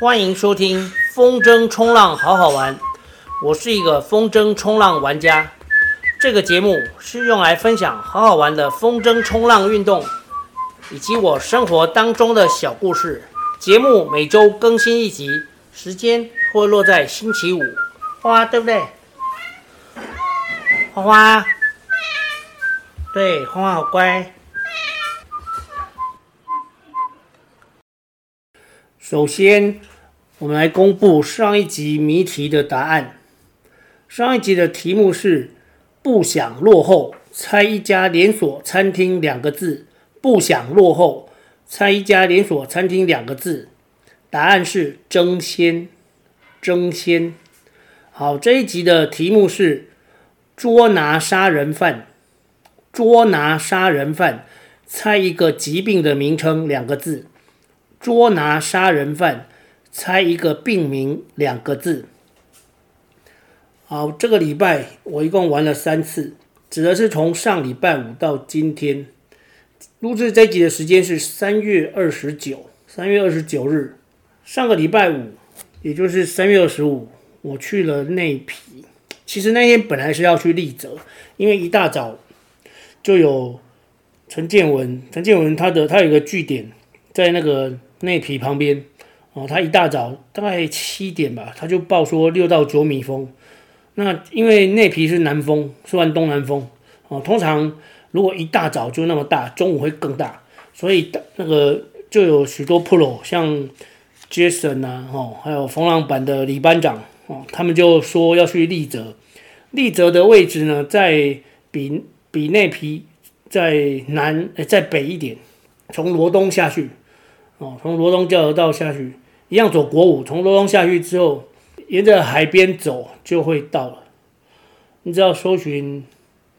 欢迎收听风筝冲浪好好玩，我是一个风筝冲浪玩家。这个节目是用来分享好好玩的风筝冲浪运动，以及我生活当中的小故事。节目每周更新一集，时间会落在星期五。花花对不对？花花，对，花花好乖。首先，我们来公布上一集谜题的答案。上一集的题目是“不想落后”，猜一家连锁餐厅两个字。不想落后，猜一家连锁餐厅两个字。答案是争先，争先。好，这一集的题目是捉拿杀人犯，捉拿杀人犯，猜一个疾病的名称两个字。捉拿杀人犯，猜一个病名两个字。好，这个礼拜我一共玩了三次，指的是从上礼拜五到今天。录制这集的时间是三月二十九，三月二十九日。上个礼拜五，也就是三月二十五，我去了内皮。其实那天本来是要去立泽，因为一大早就有陈建文，陈建文他的他有一个据点在那个。内皮旁边，哦，他一大早大概七点吧，他就报说六到九米风。那因为内埤是南风，是玩东南风，哦，通常如果一大早就那么大，中午会更大，所以那个就有许多 pro，像 Jason 啊，哦，还有风浪板的李班长，哦，他们就说要去立泽。立泽的位置呢，在比比内埤在南，诶，在北一点，从罗东下去。哦，从罗东交流道下去，一样走国五。从罗东下去之后，沿着海边走就会到了。你只要搜寻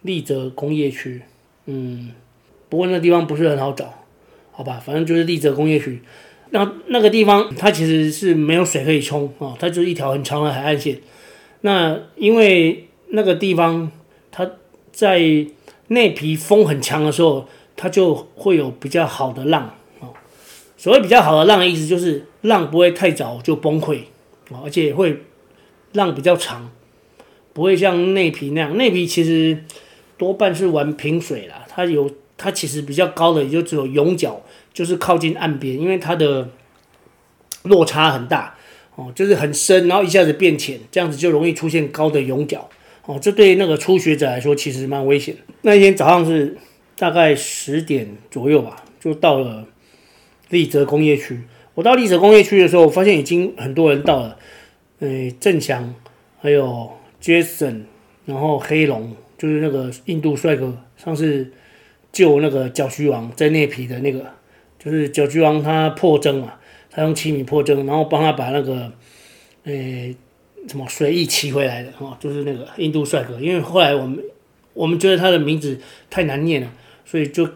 立泽工业区，嗯，不过那地方不是很好找，好吧，反正就是立泽工业区。那那个地方它其实是没有水可以冲啊，它就是一条很长的海岸线。那因为那个地方它在内皮风很强的时候，它就会有比较好的浪。所谓比较好的浪的意思，就是浪不会太早就崩溃，而且会浪比较长，不会像内皮那样。内皮其实多半是玩平水啦，它有它其实比较高的也就只有涌角，就是靠近岸边，因为它的落差很大哦，就是很深，然后一下子变浅，这样子就容易出现高的涌角哦，这对那个初学者来说其实蛮危险。那一天早上是大概十点左右吧，就到了。立泽工业区，我到立泽工业区的时候，我发现已经很多人到了。诶，郑祥，还有 Jason，然后黑龙，就是那个印度帅哥，上次救那个角须王在内皮的那个，就是角须王他破征嘛，他用七米破征，然后帮他把那个诶什么水意骑回来的哦，就是那个印度帅哥。因为后来我们我们觉得他的名字太难念了，所以就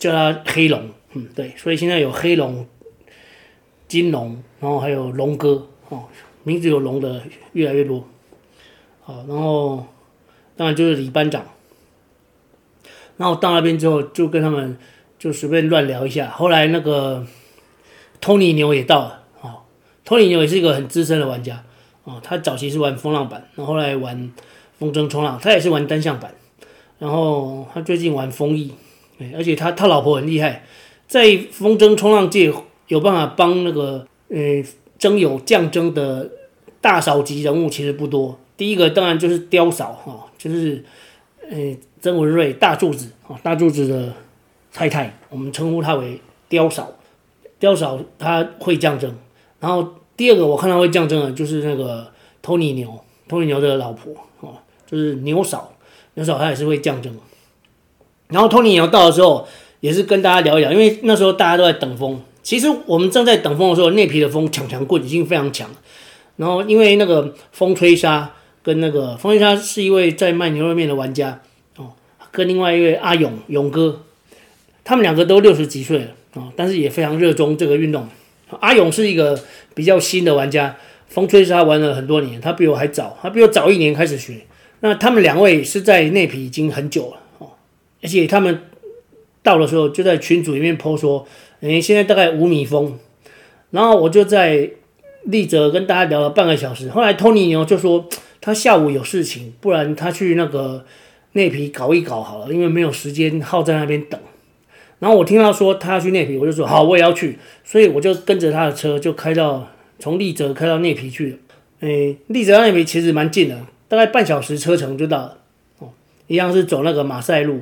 叫他黑龙。嗯，对，所以现在有黑龙、金龙，然后还有龙哥哦，名字有龙的越来越多。好，然后当然就是李班长。然后到那边之后，就跟他们就随便乱聊一下。后来那个托尼牛也到了哦，托尼牛也是一个很资深的玩家哦，他早期是玩风浪板，然后后来玩风筝冲浪，他也是玩单向板，然后他最近玩风翼，对，而且他他老婆很厉害。在风筝冲浪界有办法帮那个呃筝友降筝的大嫂级人物其实不多。第一个当然就是刁嫂哈，就是呃曾文瑞大柱子啊，大柱子的太太，我们称呼她为刁嫂。刁嫂她会降筝，然后第二个我看她会降筝的就是那个托尼牛，托尼牛的老婆啊，就是牛嫂，牛嫂她也是会降筝。然后托尼牛到的时候。也是跟大家聊一聊，因为那时候大家都在等风。其实我们正在等风的时候，内皮的风抢强棍已经非常强。然后因为那个风吹沙跟那个风吹沙是一位在卖牛肉面的玩家哦，跟另外一位阿勇勇哥，他们两个都六十几岁了哦，但是也非常热衷这个运动。阿勇是一个比较新的玩家，风吹沙玩了很多年，他比我还早，他比我早一年开始学。那他们两位是在内皮已经很久了哦，而且他们。到的时候就在群组里面 po 说，诶，现在大概五米风，然后我就在立泽跟大家聊了半个小时，后来托尼牛就说他下午有事情，不然他去那个内皮搞一搞好了，因为没有时间耗在那边等。然后我听到说他要去内皮，我就说好，我也要去，所以我就跟着他的车就开到从立泽开到内皮去了。诶，立泽到内埤其实蛮近的，大概半小时车程就到了。哦，一样是走那个马赛路，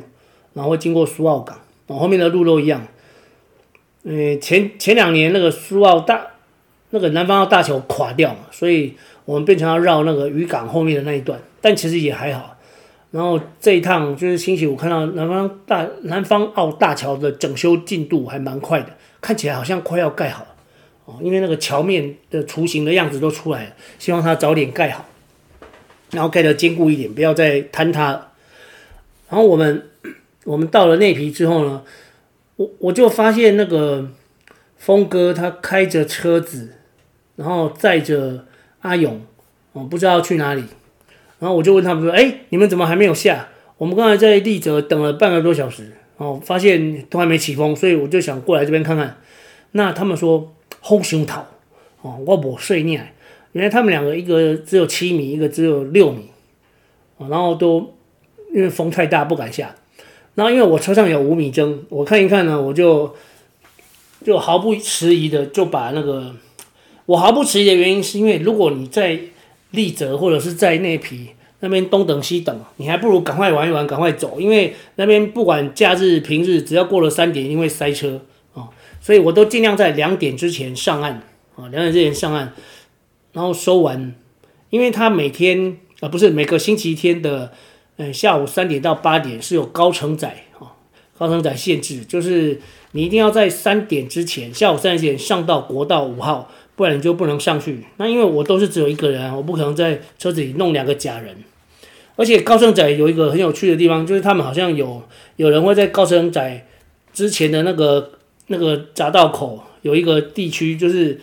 然后经过苏澳港，往后面的路都一样。嗯，前前两年那个苏澳大那个南方澳大桥垮掉嘛，所以我们变成要绕那个渔港后面的那一段，但其实也还好。然后这一趟就是星期五看到南方大南方澳大桥的整修进度还蛮快的，看起来好像快要盖好了哦，因为那个桥面的雏形的样子都出来了，希望它早点盖好，然后盖得坚固一点，不要再坍塌了。然后我们我们到了内皮之后呢，我我就发现那个峰哥他开着车子，然后载着阿勇，哦，不知道去哪里。然后我就问他们说：“哎，你们怎么还没有下？我们刚才在立泽等了半个多小时，哦，发现都还没起风，所以我就想过来这边看看。那他们说风太大，哦，我没睡呢。原来他们两个一个只有七米，一个只有六米，然后都因为风太大不敢下。然后因为我车上有五米筝，我看一看呢，我就就毫不迟疑的就把那个我毫不迟疑的原因是因为如果你在。立泽或者是在内埤那边东等西等，你还不如赶快玩一玩，赶快走，因为那边不管假日平日，只要过了三点，一定会塞车啊、所以我都尽量在两点之前上岸啊，两、点之前上岸，然后收完，因为他每天啊、不是每个星期天的，呃、下午三点到八点是有高承载啊，高承载限制，就是你一定要在三点之前，下午三点上到国道五号。不然你就不能上去。那因为我都是只有一个人，我不可能在车子里弄两个假人。而且高承载有一个很有趣的地方，就是他们好像有有人会在高承载之前的那个那个匝道口有一个地区，就是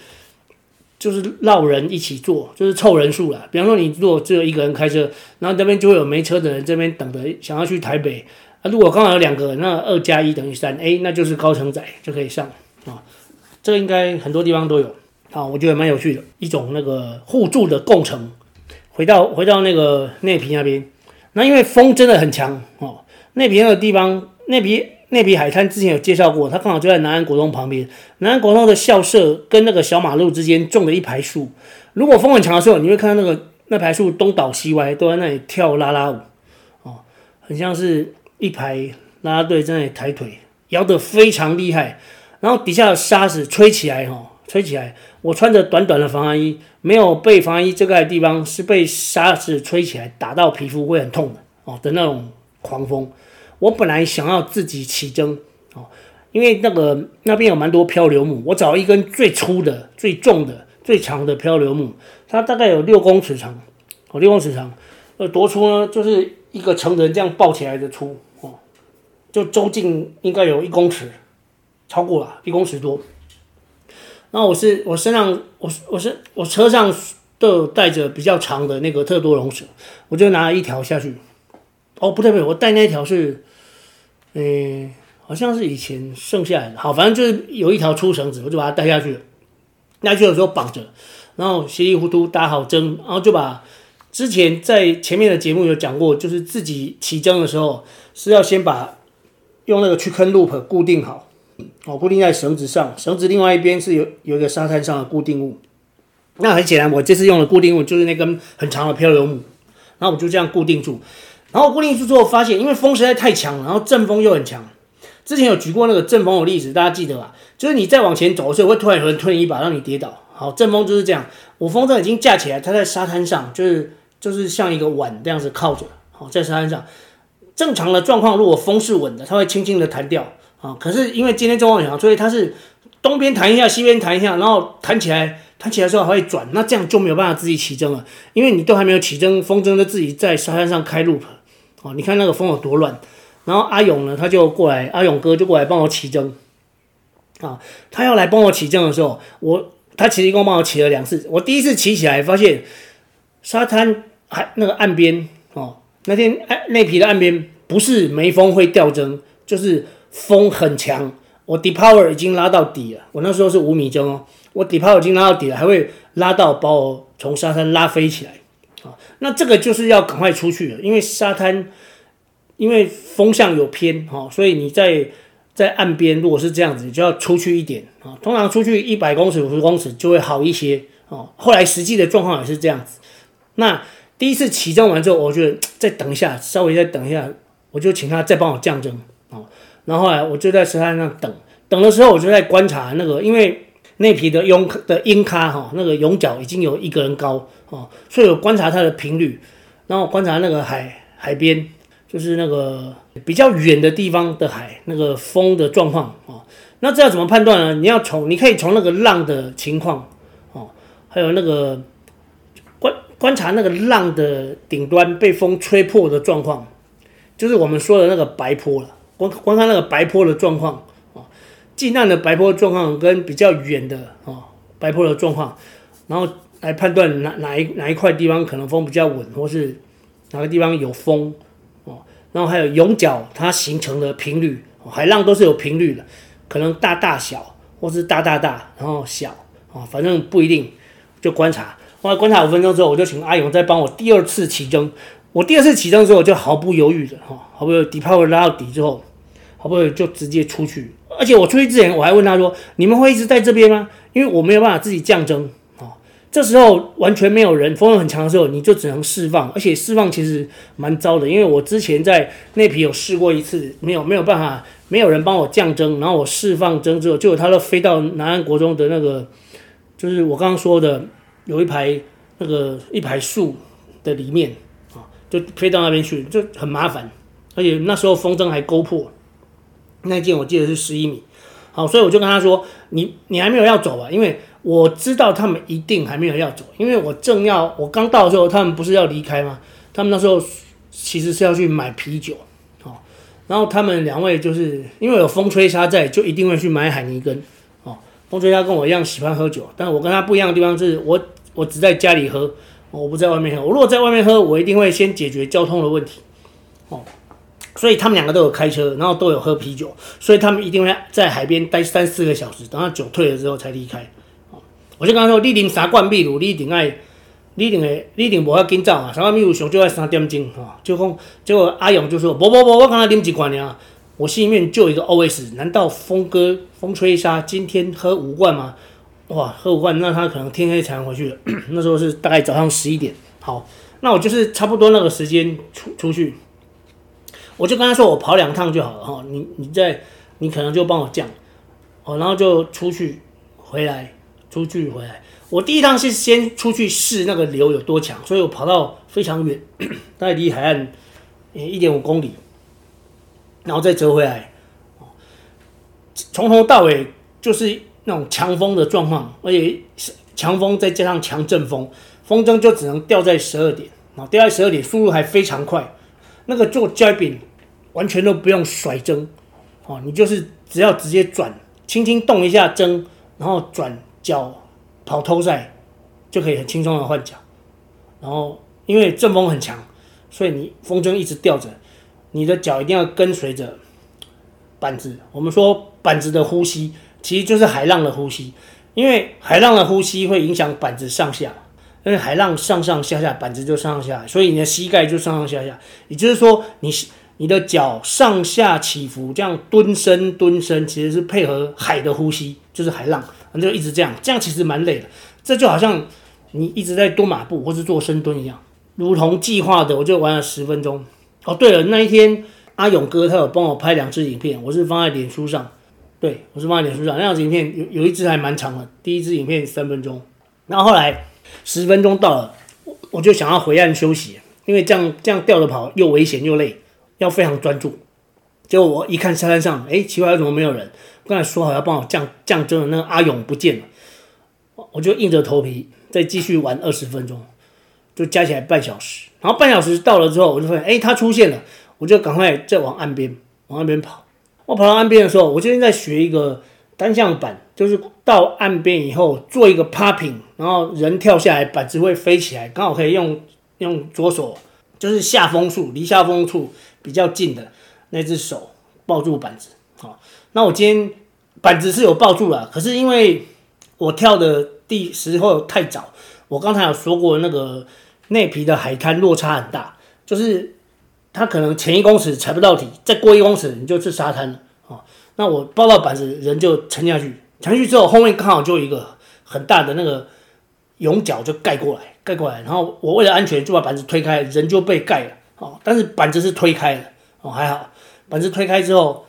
就是绕人一起坐，就是凑人数啦。比方说你如果只有一个人开车，然后这边就会有没车的人这边等着想要去台北。啊，如果刚好有两个，那二加一等于三，哎，那就是高承载就可以上啊。这个应该很多地方都有。啊，我觉得蛮有趣的，一种那个互助的共乘。回到回到那个内皮那边，那因为风真的很强哦。内皮那个地方，内皮内埤海滩之前有介绍过，它刚好就在南安国中旁边。南安国中的校舍跟那个小马路之间种了一排树，如果风很强的时候，你会看到那个那排树东倒西歪，都在那里跳啦啦舞哦，很像是一排啦啦队在那里抬腿，摇得非常厉害。然后底下的沙子吹起来哈。吹起来，我穿着短短的防寒衣，没有被防寒衣遮盖的地方是被沙子吹起来打到皮肤会很痛的哦的那种狂风。我本来想要自己起筝哦，因为那个那边有蛮多漂流木，我找一根最粗的、最重的、最长的漂流木，它大概有六公尺长哦，六公尺长，呃，多粗呢？就是一个成人这样抱起来的粗哦，就周径应该有一公尺，超过了一公尺多。然后我是我身上我我是我车上都有带着比较长的那个特多龙绳，我就拿了一条下去。哦，不对不对，我带那条是，诶，好像是以前剩下来的。好，反正就是有一条粗绳子，我就把它带下去了。带去的时候绑着，然后稀里糊涂打好针，然后就把之前在前面的节目有讲过，就是自己起针的时候是要先把用那个去坑 loop 固定好。哦，固定在绳子上，绳子另外一边是有有一个沙滩上的固定物。那很显然，我这次用的固定物就是那根很长的漂流木，然后我就这样固定住。然后固定住之后，发现因为风实在太强，然后阵风又很强。之前有举过那个阵风的例子，大家记得吧？就是你再往前走的时候，会突然有人推你一把，让你跌倒。好，阵风就是这样。我风筝已经架起来，它在沙滩上，就是就是像一个碗这样子靠着。好，在沙滩上，正常的状况，如果风是稳的，它会轻轻的弹掉。啊，可是因为今天状况很好，所以它是东边弹一下，西边弹一下，然后弹起来，弹起来的时候还会转，那这样就没有办法自己起筝了，因为你都还没有起筝，风筝就自己在沙滩上开 loop，哦，你看那个风有多乱。然后阿勇呢，他就过来，阿勇哥就过来帮我起筝，啊，他要来帮我起筝的时候，我他其实一共帮我起了两次，我第一次起起来发现沙滩还那个岸边哦，那天内皮的岸边不是没风会掉针，就是。风很强，我 depower 已经拉到底了。我那时候是五米针哦，我底泡已经拉到底了，还会拉到把我从沙滩拉飞起来。那这个就是要赶快出去了，因为沙滩因为风向有偏，哈，所以你在在岸边如果是这样子，你就要出去一点啊。通常出去一百公尺、五十公尺就会好一些哦。后来实际的状况也是这样子。那第一次起征完之后，我觉得再等一下，稍微再等一下，我就请他再帮我降征啊。然后后来我就在沙滩上等，等的时候我就在观察那个，因为。内皮的拥的鹰咖哈，那个涌角已经有一个人高哦，所以我观察它的频率，然后观察那个海海边，就是那个比较远的地方的海，那个风的状况哦。那这要怎么判断呢？你要从你可以从那个浪的情况哦，还有那个观观察那个浪的顶端被风吹破的状况，就是我们说的那个白波了。观观看那个白波的状况。近岸的白波状况跟比较远的哦白波的状况，然后来判断哪哪一哪一块地方可能风比较稳，或是哪个地方有风哦，然后还有涌角它形成的频率，海浪都是有频率的，可能大大小或是大大大，然后小啊，反正不一定，就观察。后来观察五分钟之后，我就请阿勇再帮我第二次起征。我第二次起征之后，我就毫不犹豫的哈，毫不犹豫底泡拉到底之后，毫不犹豫就直接出去。而且我出去之前，我还问他说：“你们会一直在这边吗？”因为我没有办法自己降征哦。这时候完全没有人，风很强的时候，你就只能释放。而且释放其实蛮糟的，因为我之前在内皮有试过一次，没有没有办法，没有人帮我降征，然后我释放征之后，就它都飞到南安国中的那个，就是我刚刚说的有一排那个一排树的里面啊，就飞到那边去，就很麻烦。而且那时候风筝还勾破。那件我记得是十一米，好，所以我就跟他说：“你你还没有要走吧？因为我知道他们一定还没有要走，因为我正要我刚到的时候，他们不是要离开吗？他们那时候其实是要去买啤酒，哦，然后他们两位就是因为有风吹沙在，就一定会去买海尼根，哦，风吹沙跟我一样喜欢喝酒，但是我跟他不一样的地方是我我只在家里喝，我不在外面喝。我如果在外面喝，我一定会先解决交通的问题，哦。”所以他们两个都有开车，然后都有喝啤酒，所以他们一定会在海边待三四个小时，等到酒退了之后才离开。我就跟他说：“你啉三罐秘鲁，你一定爱，你一定会，你一定无要紧走啊！三罐秘鲁上就要三点钟哈。”就讲，结果阿勇就说：“不不不，我刚才啉一罐呀。”我心里面就一个 OS：难道峰哥风吹沙今天喝五罐吗？哇，喝五罐，那他可能天黑才能回去了。那时候是大概早上十一点。好，那我就是差不多那个时间出出去。我就跟他说，我跑两趟就好了哈，你你再你可能就帮我降，哦，然后就出去回来，出去回来。我第一趟是先出去试那个流有多强，所以我跑到非常远，大概离海岸一点五公里，然后再折回来。从头到尾就是那种强风的状况，而且强风再加上强阵风，风筝就只能吊在十二点，然后吊在十二点，速度还非常快。那个做胶饼完全都不用甩针，哦，你就是只要直接转，轻轻动一下针，然后转脚跑偷赛，就可以很轻松的换脚。然后因为阵风很强，所以你风筝一直吊着，你的脚一定要跟随着板子。我们说板子的呼吸其实就是海浪的呼吸，因为海浪的呼吸会影响板子上下。因为海浪上上下下，板子就上上下下，所以你的膝盖就上上下下。也就是说你，你你的脚上下起伏，这样蹲伸蹲伸，其实是配合海的呼吸，就是海浪，你就一直这样，这样其实蛮累的。这就好像你一直在蹲马步或是做深蹲一样，如同计划的，我就玩了十分钟。哦，对了，那一天阿勇哥他有帮我拍两支影片，我是放在脸书上，对，我是放在脸书上，那两支影片有有一支还蛮长的，第一支影片三分钟，然后后来。十分钟到了，我就想要回岸休息，因为这样这样吊着跑又危险又累，要非常专注。结果我一看沙滩上，哎，奇怪，为什么没有人？刚才说好要帮我降降针的那个阿勇不见了，我就硬着头皮再继续玩二十分钟，就加起来半小时。然后半小时到了之后，我就发现，哎，他出现了，我就赶快再往岸边往岸边跑。我跑到岸边的时候，我今天在学一个。单向板就是到岸边以后做一个 popping，然后人跳下来，板子会飞起来，刚好可以用用左手，就是下风处离下风处比较近的那只手抱住板子。好，那我今天板子是有抱住了，可是因为我跳的地时候太早，我刚才有说过那个内皮的海滩落差很大，就是它可能前一公尺踩不到底，再过一公尺你就是沙滩了哦。那我抱到板子，人就沉下去，沉下去之后后面刚好就有一个很大的那个涌角就盖过来，盖过来，然后我为了安全就把板子推开，人就被盖了哦。但是板子是推开的哦，还好，板子推开之后。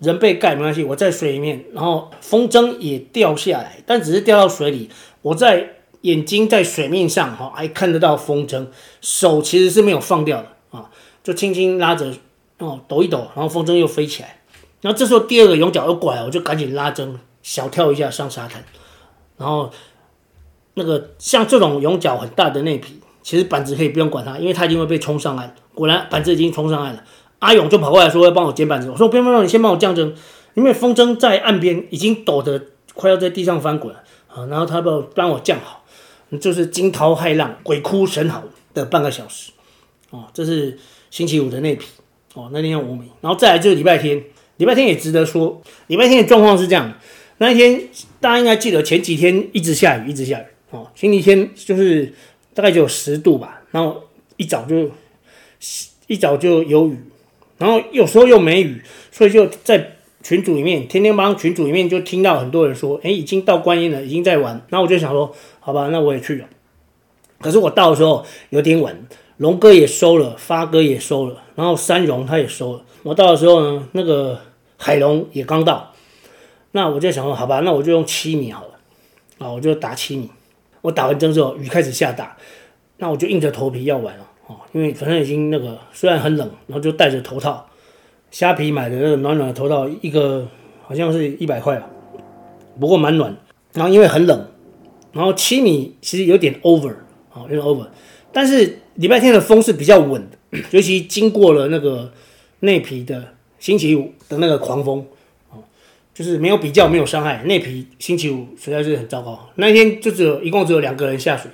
人被盖没关系，我在水里面，然后风筝也掉下来，但只是掉到水里。我在眼睛在水面上哈，还看得到风筝，手其实是没有放掉的啊，就轻轻拉着哦，抖一抖，然后风筝又飞起来。然后这时候第二个涌角又过来，我就赶紧拉针，小跳一下上沙滩。然后那个像这种涌角很大的内埤，其实板子可以不用管它，因为它一定会被冲上岸。果然板子已经冲上岸了。阿勇就跑过来说要帮我捡板子，我说不用不用，你先帮我降针，因为风筝在岸边已经抖得快要在地上翻滚了啊。然后他帮帮我降好，就是惊涛骇浪、鬼哭神嚎的半个小时哦。这是星期五的那批哦，那天要五米，然后再来就是礼拜天，礼拜天也值得说，礼拜天的状况是这样，那一天大家应该记得前几天一直下雨，一直下雨哦。星期天就是大概就有十度吧，然后一早就一早就有雨。然后有时候又没雨，所以就在群组里面，天天帮群组里面就听到很多人说，哎，已经到观音了，已经在玩。然后我就想说，好吧，那我也去了。可是我到的时候有点晚，龙哥也收了，发哥也收了，然后三荣他也收了。我到的时候呢，那个海龙也刚到。那我就想说，好吧，那我就用七米好了，啊，我就打七米。我打完针之后，雨开始下大，那我就硬着头皮要玩了。哦，因为反正已经那个虽然很冷，然后就戴着头套，虾皮买的那个暖暖的头套，一个好像是一百块吧，不过蛮暖。然后因为很冷，然后七米其实有点 over 啊，有点 over。但是礼拜天的风是比较稳的，尤其经过了那个内皮的星期五的那个狂风，哦，就是没有比较没有伤害。内皮星期五实在是很糟糕，那天就只有一共只有两个人下水。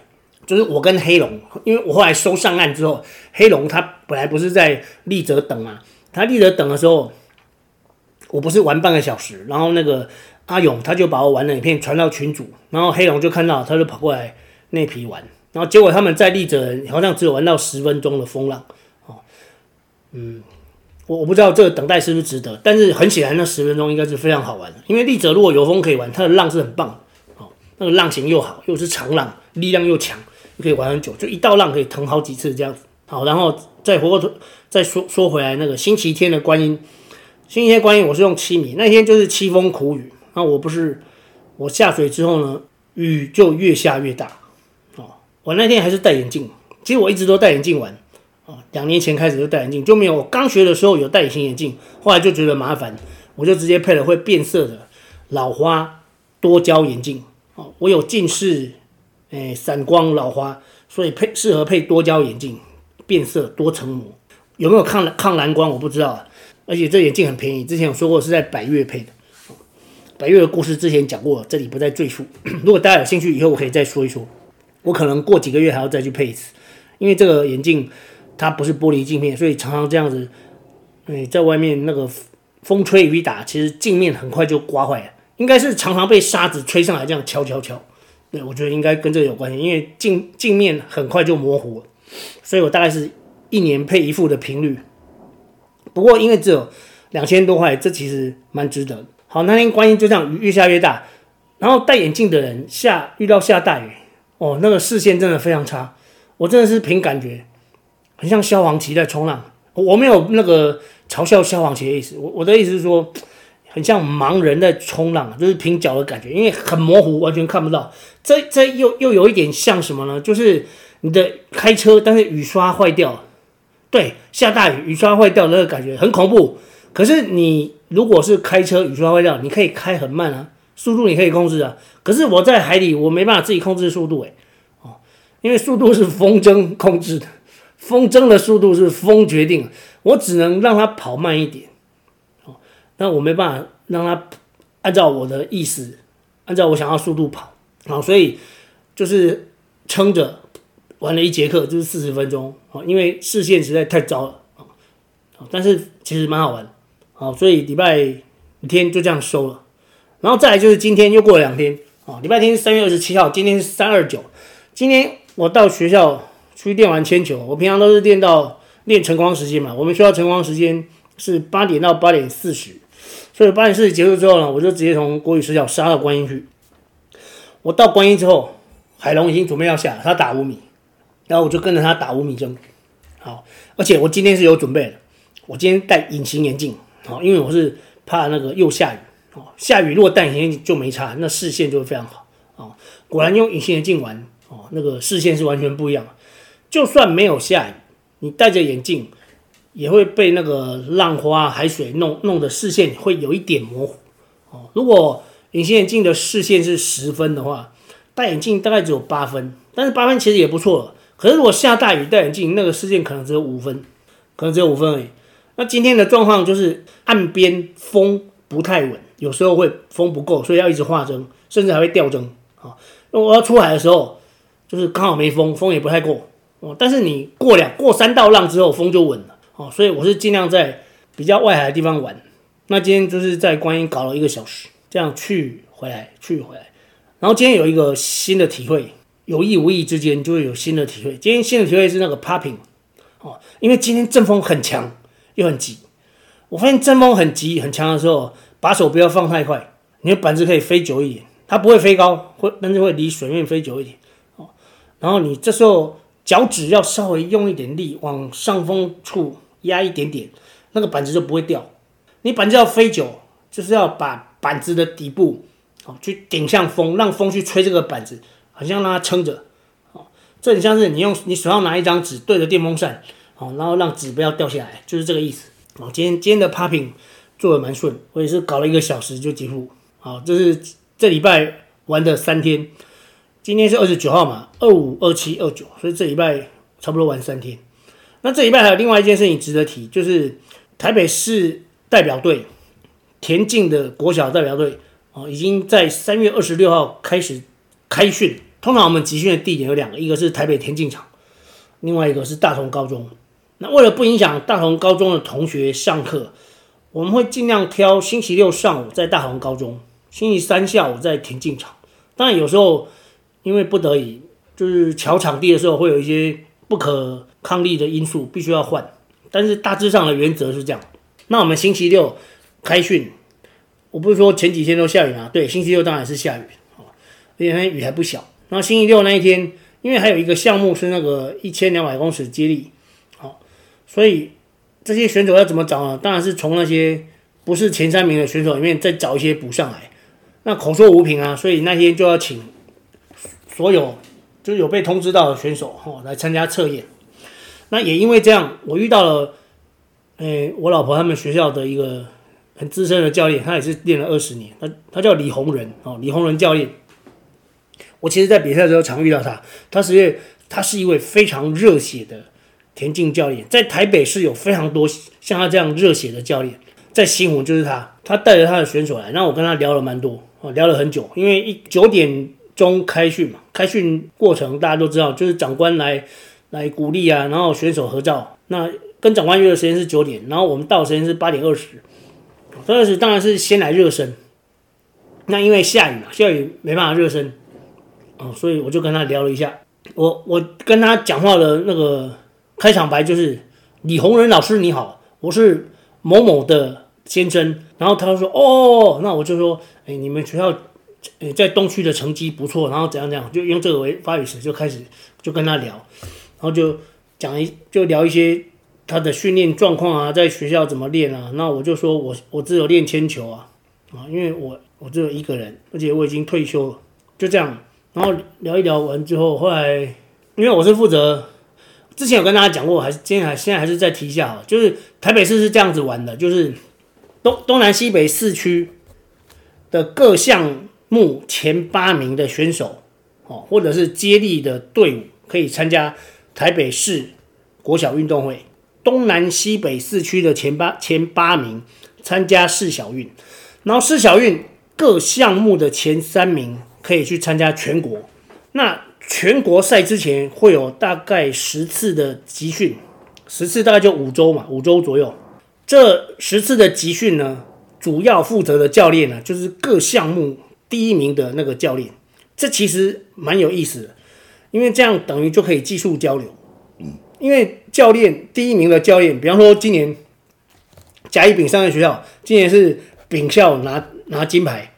就是我跟黑龙，因为我后来收上岸之后，黑龙他本来不是在立泽等嘛，他立泽等的时候，我不是玩半个小时，然后那个阿勇他就把我玩的影片传到群组，然后黑龙就看到，他就跑过来内皮玩，然后结果他们在立泽好像只有玩到十分钟的风浪，哦，嗯，我我不知道这个等待是不是值得，但是很显然那十分钟应该是非常好玩的，因为立泽如果有风可以玩，它的浪是很棒，哦，那个浪型又好，又是长浪，力量又强。可以玩很久，就一道浪可以腾好几次这样子。好，然后再回过头再说说回来，那个星期天的观音，星期天观音我是用七米，那天就是凄风苦雨。那我不是我下水之后呢，雨就越下越大。我那天还是戴眼镜，其实我一直都戴眼镜玩。哦，两年前开始就戴眼镜，就没有我刚学的时候有戴隐形眼镜，后来就觉得麻烦，我就直接配了会变色的老花多焦眼镜。哦，我有近视。哎，散光老花，所以配适合配多焦眼镜，变色多层膜，有没有抗抗蓝光我不知道，啊而且这眼镜很便宜，之前有说过是在百越配的，百越的故事之前讲过，这里不再赘述。如果大家有兴趣，以后我可以再说一说。我可能过几个月还要再去配一次，因为这个眼镜它不是玻璃镜片，所以常常这样子，哎，在外面那个风吹雨打，其实镜面很快就刮坏了，应该是常常被沙子吹上来这样敲敲敲。对，我觉得应该跟这个有关系，因为镜镜面很快就模糊了，所以我大概是一年配一副的频率。不过因为只有两千多块，这其实蛮值得。好，那天观音就这样雨越下越大，然后戴眼镜的人下遇到下大雨，哦，那个视线真的非常差。我真的是凭感觉，很像消防旗在冲浪。我没有那个嘲笑消防旗的意思，我我的意思是说。很像盲人在冲浪，就是凭脚的感觉，因为很模糊，完全看不到。这这又又有一点像什么呢？就是你的开车，但是雨刷坏掉，对，下大雨雨刷坏掉那个感觉很恐怖。可是你如果是开车雨刷坏掉，你可以开很慢啊，速度你可以控制啊。可是我在海里，我没办法自己控制速度诶，哦，因为速度是风筝控制的，风筝的速度是风决定，我只能让它跑慢一点。哦那我没办法让它按照我的意思，按照我想要速度跑，啊，所以就是撑着玩了一节课，就是四十分钟，啊，因为视线实在太糟了，但是其实蛮好玩，啊，所以礼拜天就这样收了，然后再来就是今天又过了两天，啊，礼拜天是三月二十七号，今天是三二九。今天我到学校去练完铅球，我平常都是练到练晨光时间嘛。我们学校晨光时间是八点到八点四十，所以八点四十结束之后呢，我就直接从国语学校杀到观音去。我到观音之后，海龙已经准备要下，他打五米，然后我就跟着他打五米针。好，而且我今天是有准备的，我今天戴隐形眼镜，好，因为我是怕那个又下雨。哦，下雨如果戴隐形眼镜就没差，那视线就会非常好。哦，果然用隐形眼镜玩，哦，那个视线是完全不一样。就算没有下雨，你戴着眼镜也会被那个浪花、海水弄弄得视线会有一点模糊。哦，如果隐形眼镜的视线是十分的话，戴眼镜大概只有八分，但是八分其实也不错了。可是如果下大雨戴眼镜，那个视线可能只有五分，可能只有五分而已。那今天的状况就是岸边风不太稳。有时候会风不够，所以要一直画针，甚至还会掉针啊。我要出海的时候，就是刚好没风，风也不太够哦。但是你过两过三道浪之后，风就稳了哦。所以我是尽量在比较外海的地方玩。那今天就是在观音搞了一个小时，这样去回来去回来。然后今天有一个新的体会，有意无意之间就会有新的体会。今天新的体会是那个 popping 哦，因为今天阵风很强又很急。我发现阵风很急很强的时候。把手不要放太快，你的板子可以飞久一点，它不会飞高，会但是会离水面飞久一点哦。然后你这时候脚趾要稍微用一点力，往上风处压一点点，那个板子就不会掉。你板子要飞久，就是要把板子的底部哦去顶向风，让风去吹这个板子，好像让它撑着哦。这很像是你用你手上拿一张纸对着电风扇哦，然后让纸不要掉下来，就是这个意思哦。今天今天的 popping。做的蛮顺，我也是搞了一个小时就结束。好，这是这礼拜玩的三天，今天是二十九号嘛，二五、二七、二九，所以这礼拜差不多玩三天。那这礼拜还有另外一件事情值得提，就是台北市代表队田径的国小代表队哦，已经在三月二十六号开始开训。通常我们集训的地点有两个，一个是台北田径场，另外一个是大同高中。那为了不影响大同高中的同学上课。我们会尽量挑星期六上午在大同高中，星期三下午在田径场。当然有时候因为不得已，就是抢场地的时候会有一些不可抗力的因素，必须要换。但是大致上的原则是这样。那我们星期六开训，我不是说前几天都下雨吗？对，星期六当然是下雨啊，而且那雨还不小。那星期六那一天，因为还有一个项目是那个一千两百公尺接力，好，所以。这些选手要怎么找呢？当然是从那些不是前三名的选手里面再找一些补上来。那口说无凭啊，所以那天就要请所有就有被通知到的选手哈来参加测验。那也因为这样，我遇到了，诶，我老婆他们学校的一个很资深的教练，他也是练了二十年，他他叫李洪仁哦，李洪仁教练。我其实，在比赛的时候常遇到他，他是因为他是一位非常热血的。田径教练在台北是有非常多像他这样热血的教练，在新湖就是他，他带着他的选手来，那我跟他聊了蛮多，哦，聊了很久，因为一九点钟开训嘛，开训过程大家都知道，就是长官来来鼓励啊，然后选手合照，那跟长官约的时间是九点，然后我们到的时间是八点二十，八点二十当然是先来热身，那因为下雨嘛，下雨没办法热身，哦，所以我就跟他聊了一下，我我跟他讲话的那个。开场白就是李洪仁老师你好，我是某某的先生。然后他说哦，那我就说，哎，你们学校哎在东区的成绩不错，然后怎样怎样，就用这个为发语词就开始就跟他聊，然后就讲一就聊一些他的训练状况啊，在学校怎么练啊。那我就说我我只有练铅球啊啊，因为我我只有一个人，而且我已经退休了，就这样。然后聊一聊完之后，后来因为我是负责。之前有跟大家讲过，还是今天还现在还是再提一下啊，就是台北市是这样子玩的，就是东东南西北四区的各项目前八名的选手哦，或者是接力的队伍可以参加台北市国小运动会。东南西北四区的前八前八名参加市小运，然后市小运各项目的前三名可以去参加全国。那全国赛之前会有大概十次的集训，十次大概就五周嘛，五周左右。这十次的集训呢，主要负责的教练呢，就是各项目第一名的那个教练，这其实蛮有意思的，因为这样等于就可以技术交流。嗯，因为教练第一名的教练，比方说今年甲乙丙三个学校，今年是丙校拿拿金牌哦，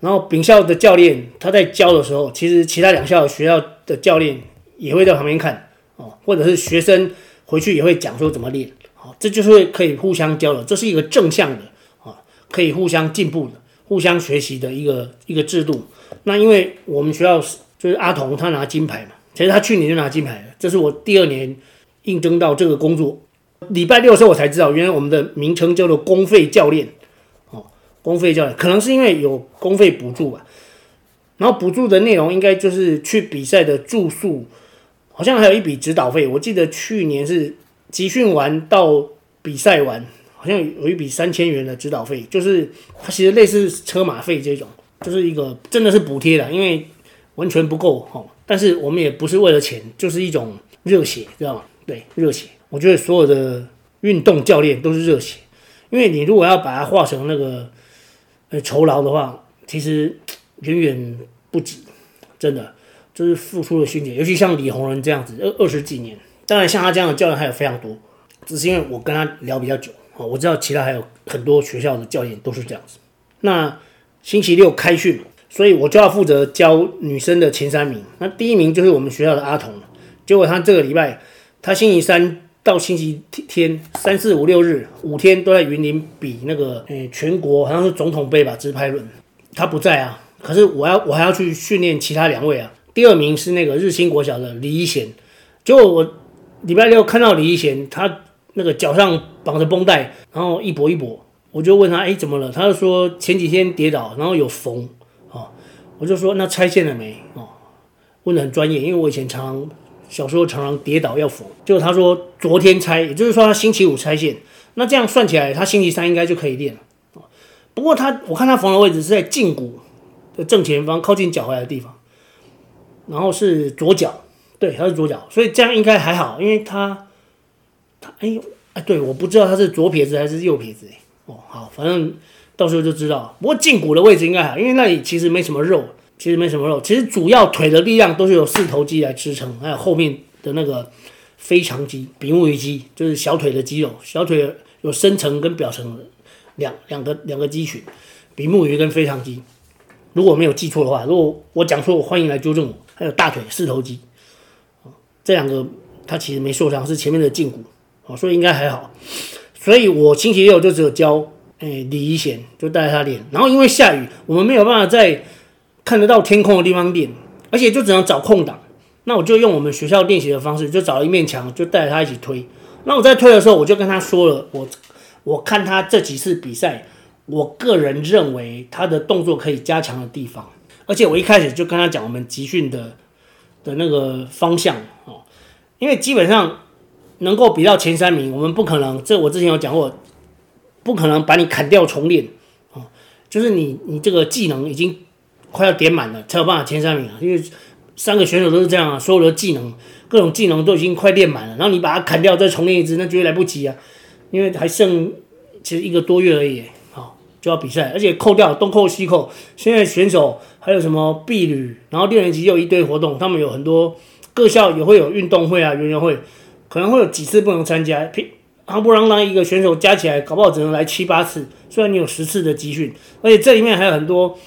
然后丙校的教练他在教的时候，其实其他两校学校的教练也会在旁边看哦，或者是学生回去也会讲说怎么练，好，这就是可以互相交流，这是一个正向的啊，可以互相进步的。互相学习的一个一个制度。那因为我们学校就是阿童，他拿金牌嘛，其实他去年就拿金牌了。这是我第二年应征到这个工作。礼拜六的时候我才知道，原来我们的名称叫做公费教练，公费教练可能是因为有公费补助吧。然后补助的内容应该就是去比赛的住宿，好像还有一笔指导费。我记得去年是集训完到比赛完。好像有一笔三千元的指导费，就是它其实类似车马费这种，就是一个真的是补贴的，因为完全不够哈。但是我们也不是为了钱，就是一种热血，知道吗？对，热血。我觉得所有的运动教练都是热血，因为你如果要把它化成那个呃酬劳的话，其实远远不止，真的就是付出了心血。尤其像李宏仁这样子，二二十几年，当然像他这样的教练还有非常多，只是因为我跟他聊比较久。我知道其他还有很多学校的教练都是这样子。那星期六开训，所以我就要负责教女生的前三名。那第一名就是我们学校的阿童。结果他这个礼拜，他星期三到星期天，三四五六日五天都在云林比那个诶全国好像是总统杯吧，直拍轮。他不在啊，可是我要我还要去训练其他两位啊。第二名是那个日新国小的李一贤。结果我礼拜六看到李一贤，他。那个脚上绑着绷带，然后一跛一跛，我就问他，哎，怎么了？他就说前几天跌倒，然后有缝，哦，我就说那拆线了没？哦，问得很专业，因为我以前常常小时候常常跌倒要缝，就他说昨天拆，也就是说他星期五拆线，那这样算起来，他星期三应该就可以练了。不过他我看他缝的位置是在胫骨的正前方，靠近脚踝的地方，然后是左脚，对，他是左脚，所以这样应该还好，因为他。他哎呦哎，对，我不知道他是左撇子还是右撇子。哦，好，反正到时候就知道。不过胫骨的位置应该好，因为那里其实没什么肉，其实没什么肉。其实主要腿的力量都是由四头肌来支撑，还有后面的那个腓肠肌、比目鱼肌，就是小腿的肌肉。小腿有深层跟表层两两个两个肌群，比目鱼跟腓肠肌。如果没有记错的话，如果我讲错，我欢迎来纠正我。还有大腿四头肌，这两个他其实没受伤，是前面的胫骨。哦所以应该还好，所以我星期六就只有教诶、李怡贤，就带他练。然后因为下雨，我们没有办法在看得到天空的地方练，而且就只能找空档。那我就用我们学校练习的方式，就找一面墙，就带着他一起推。那我在推的时候，我就跟他说了，我我看他这几次比赛，我个人认为他的动作可以加强的地方。而且我一开始就跟他讲我们集训的的那个方向哦，因为基本上。能够比到前三名，我们不可能。这我之前有讲过，不可能把你砍掉重练啊！就是你，你这个技能已经快要点满了，才有办法前三名啊！因为三个选手都是这样啊，所有的技能，各种技能都已经快练满了，然后你把它砍掉再重练一次，那绝对来不及啊！因为还剩其实一个多月而已，好就要比赛，而且扣掉东扣西扣，现在选手还有什么毕旅，然后六年级又一堆活动，他们有很多各校也会有运动会啊、园游会。可能会有几次不能参加，平夯不啷当一个选手加起来，搞不好只能来七八次。虽然你有十次的集训，而且这里面还有很多，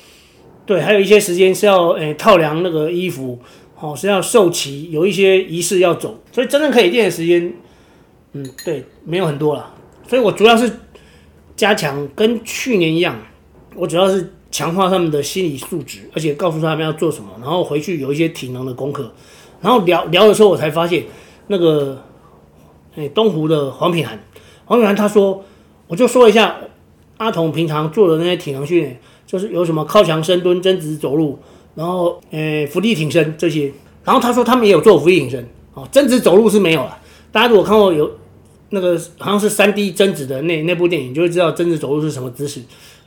对，还有一些时间是要诶、套量那个衣服，哦，是要授旗，有一些仪式要走，所以真正可以练的时间，嗯，对，没有很多了。所以我主要是加强，跟去年一样，我主要是强化他们的心理素质，而且告诉他们要做什么，然后回去有一些体能的功课。然后聊聊的时候，我才发现那个。诶，东湖的黄品涵，黄品涵他说，我就说一下阿童平常做的那些体能训练，就是有什么靠墙深蹲、伸直走路，然后诶伏地挺身这些。然后他说他们也有做伏地挺身，哦，伸直走路是没有了。大家如果看过有那个好像是三 D 伸直的那那部电影，就会知道伸直走路是什么姿势，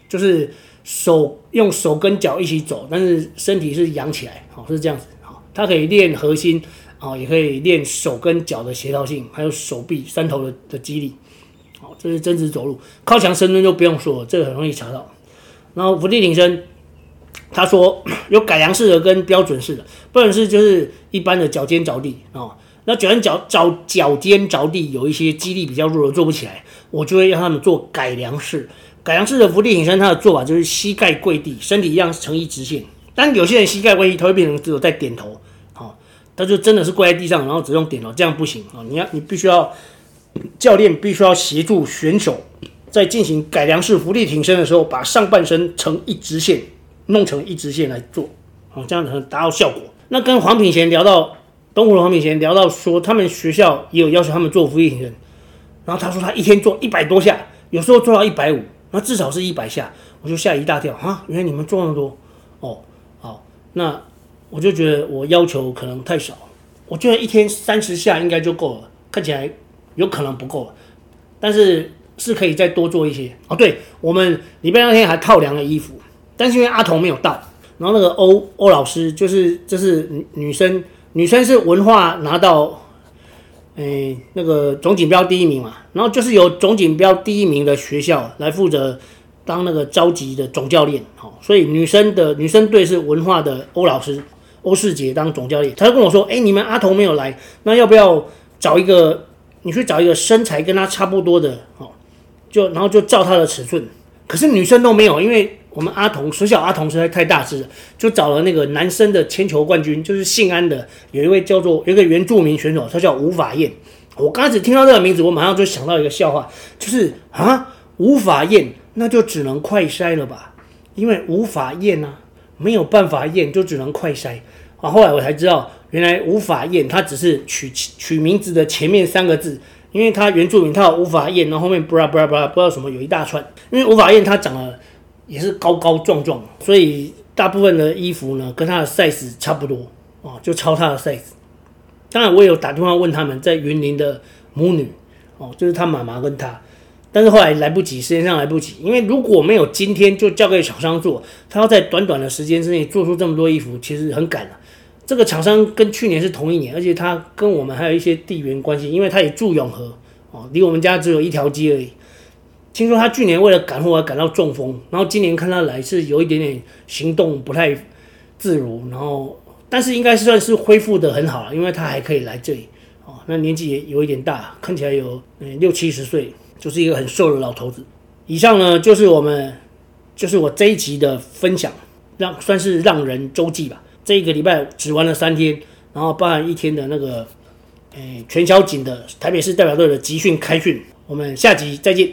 就是手用手跟脚一起走，但是身体是仰起来，好，是这样子，好，它可以练核心。哦，也可以练手跟脚的协调性，还有手臂三头的的肌力。好，这是伸直走路，靠墙深蹲就不用说了，这个很容易查到。然后伏地挺身，他说 有改良式的跟标准式的，标准式就是一般的脚尖着地哦。那脚尖脚脚脚尖着地有一些肌力比较弱的做不起来，我就会让他们做改良式。改良式的伏地挺身，它的做法就是膝盖跪地，身体一样呈一直线。但有些人膝盖跪地，他会变成只有在点头，哦，他就真的是跪在地上，然后只用点头，这样不行啊！你要你必须要教练必须要协助选手在进行改良式伏地挺身的时候，把上半身呈一直线，弄成一直线来做，哦，这样才能达到效果。那跟黄品贤聊到东湖的黄品贤聊到说，他们学校也有要求他们做伏地挺身，然后他说他一天做一百多下，有时候做到一百五。那至少是一百下，我就吓一大跳啊！原来你们做那么多哦，好，那我就觉得我要求可能太少，我觉得一天三十下应该就够了，看起来有可能不够，但是是可以再多做一些哦。对，我们礼拜那天还套量了衣服，但是因为阿童没有到，然后那个欧欧老师就是就是女生，女生是文化拿到。诶，那个总锦标第一名嘛，然后就是由总锦标第一名的学校来负责当那个召集的总教练，好，所以女生的女生队是文化的欧老师欧世杰当总教练，他就跟我说，诶，你们阿童没有来，那要不要找一个，你去找一个身材跟他差不多的，哦，就然后就照他的尺寸，可是女生都没有，因为。我们阿童，所小阿童实在太大只了，就找了那个男生的铅球冠军，就是信安的，有一位叫做有一个原住民选手，他叫吴法彦。我刚开始听到这个名字，我马上就想到一个笑话，就是啊，吴法彦，那就只能快筛了吧？因为无法验啊，没有办法验，就只能快筛。啊，后来我才知道，原来无法验，它只是取取名字的前面三个字，因为他原住民，他有无法验，然后后面布拉布拉布拉不知道什么有一大串，因为无法验他长得。也是高高壮壮，所以大部分的衣服呢，跟他的 size 差不多哦，就抄他的 size。当然，我也有打电话问他们在云林的母女哦，就是他妈妈跟他，但是后来来不及，时间上来不及，因为如果没有今天就交给厂商做，他要在短短的时间之内做出这么多衣服，其实很赶了。这个厂商跟去年是同一年，而且他跟我们还有一些地缘关系，因为他也住永和哦，离我们家只有一条街而已。听说他去年为了赶货而赶到中风，然后今年看他来是有一点点行动不太自如，然后但是应该算是恢复得很好了，因为他还可以来这里哦。那年纪也有一点大，看起来有嗯六七十岁，就是一个很瘦的老头子。以上呢就是我们就是我这一集的分享，让算是让人周记吧。这一个礼拜只玩了三天，然后包含一天的那个诶全小警的台北市代表队的集训开训。我们下集再见。